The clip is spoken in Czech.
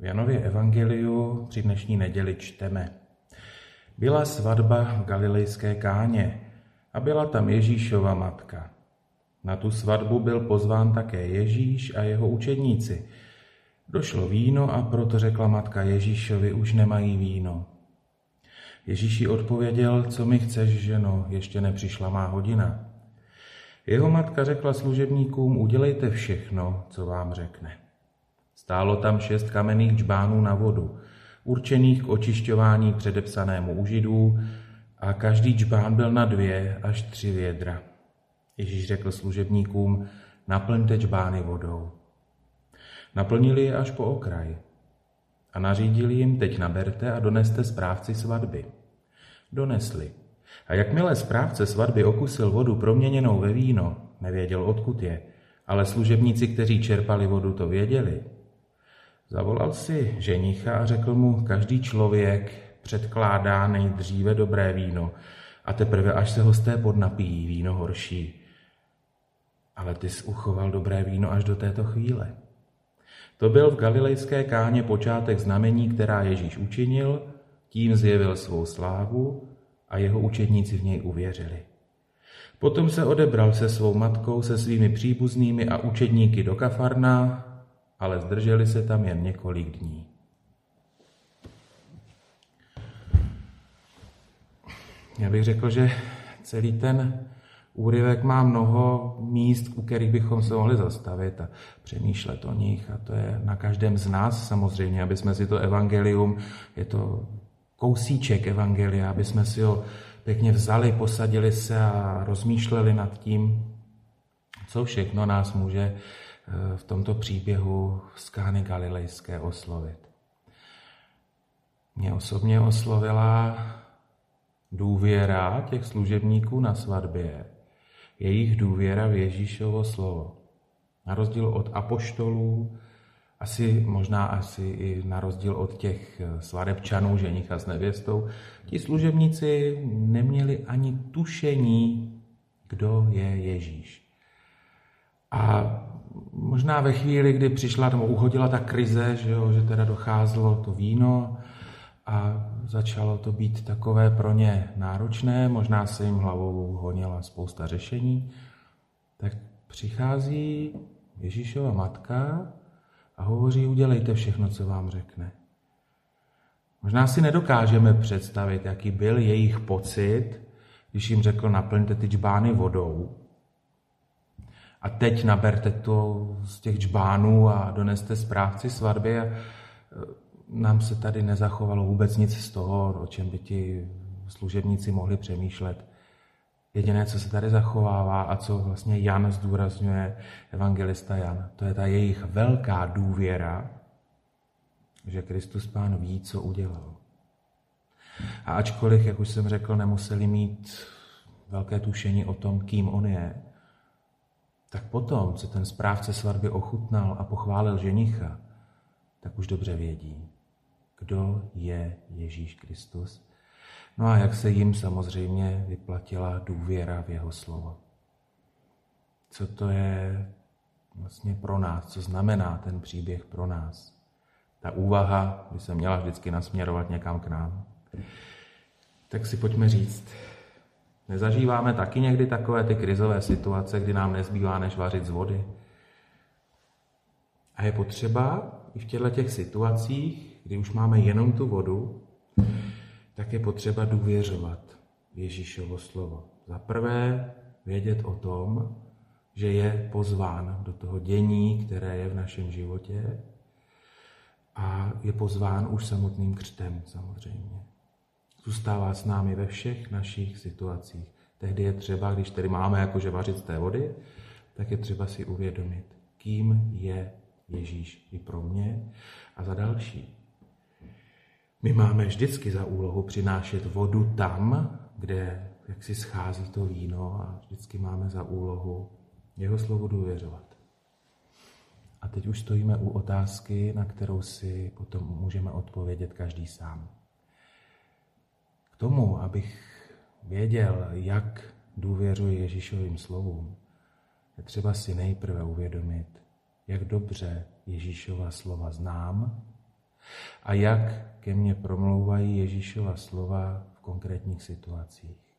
V Janově evangeliu při dnešní neděli čteme. Byla svatba v galilejské káně a byla tam Ježíšova matka. Na tu svatbu byl pozván také Ježíš a jeho učedníci. Došlo víno a proto řekla matka Ježíšovi, už nemají víno. Ježíši odpověděl, co mi chceš, ženo, ještě nepřišla má hodina. Jeho matka řekla služebníkům, udělejte všechno, co vám řekne. Stálo tam šest kamenných džbánů na vodu, určených k očišťování předepsanému u židů, a každý džbán byl na dvě až tři vědra. Ježíš řekl služebníkům, naplňte džbány vodou. Naplnili je až po okraj a nařídili jim, teď naberte a doneste správci svatby. Donesli. A jakmile správce svatby okusil vodu proměněnou ve víno, nevěděl, odkud je, ale služebníci, kteří čerpali vodu, to věděli, Zavolal si ženicha a řekl mu, každý člověk předkládá nejdříve dobré víno a teprve až se hosté podnapíjí, víno horší. Ale ty jsi uchoval dobré víno až do této chvíle. To byl v galilejské káně počátek znamení, která Ježíš učinil, tím zjevil svou slávu a jeho učedníci v něj uvěřili. Potom se odebral se svou matkou, se svými příbuznými a učedníky do Kafarna, ale zdrželi se tam jen několik dní. Já bych řekl, že celý ten úryvek má mnoho míst, u kterých bychom se mohli zastavit a přemýšlet o nich. A to je na každém z nás samozřejmě, aby jsme si to evangelium, je to kousíček evangelia, aby jsme si ho pěkně vzali, posadili se a rozmýšleli nad tím, co všechno nás může v tomto příběhu z Kány Galilejské oslovit. Mě osobně oslovila důvěra těch služebníků na svatbě, jejich důvěra v Ježíšovo slovo. Na rozdíl od apoštolů, asi možná asi i na rozdíl od těch eh, svadebčanů, ženicha s nevěstou, ti služebníci neměli ani tušení, kdo je Ježíš. A možná ve chvíli, kdy přišla nebo uhodila ta krize, že, jo, že teda docházelo to víno a začalo to být takové pro ně náročné, možná se jim hlavou honila spousta řešení, tak přichází Ježíšova matka a hovoří, udělejte všechno, co vám řekne. Možná si nedokážeme představit, jaký byl jejich pocit, když jim řekl, naplňte ty džbány vodou, a teď naberte to z těch džbánů a doneste správci svatby a e, nám se tady nezachovalo vůbec nic z toho, o čem by ti služebníci mohli přemýšlet. Jediné, co se tady zachovává a co vlastně Jan zdůrazňuje, evangelista Jan, to je ta jejich velká důvěra, že Kristus Pán ví, co udělal. A ačkoliv, jak už jsem řekl, nemuseli mít velké tušení o tom, kým on je, tak potom, co ten správce svatby ochutnal a pochválil ženicha, tak už dobře vědí, kdo je Ježíš Kristus. No a jak se jim samozřejmě vyplatila důvěra v jeho slovo. Co to je vlastně pro nás, co znamená ten příběh pro nás. Ta úvaha by se měla vždycky nasměrovat někam k nám. Tak si pojďme říct, Nezažíváme taky někdy takové ty krizové situace, kdy nám nezbývá než vařit z vody. A je potřeba i v těchto těch situacích, kdy už máme jenom tu vodu, tak je potřeba důvěřovat Ježíšovo slovo. Za prvé vědět o tom, že je pozván do toho dění, které je v našem životě a je pozván už samotným křtem samozřejmě. Zůstává s námi ve všech našich situacích. Tehdy je třeba, když tedy máme jakože vařit z té vody, tak je třeba si uvědomit, kým je Ježíš i pro mě a za další. My máme vždycky za úlohu přinášet vodu tam, kde jak si schází to víno a vždycky máme za úlohu jeho slovu důvěřovat. A teď už stojíme u otázky, na kterou si potom můžeme odpovědět každý sám tomu, abych věděl, jak důvěřuji Ježíšovým slovům, je třeba si nejprve uvědomit, jak dobře Ježíšova slova znám a jak ke mně promlouvají Ježíšova slova v konkrétních situacích.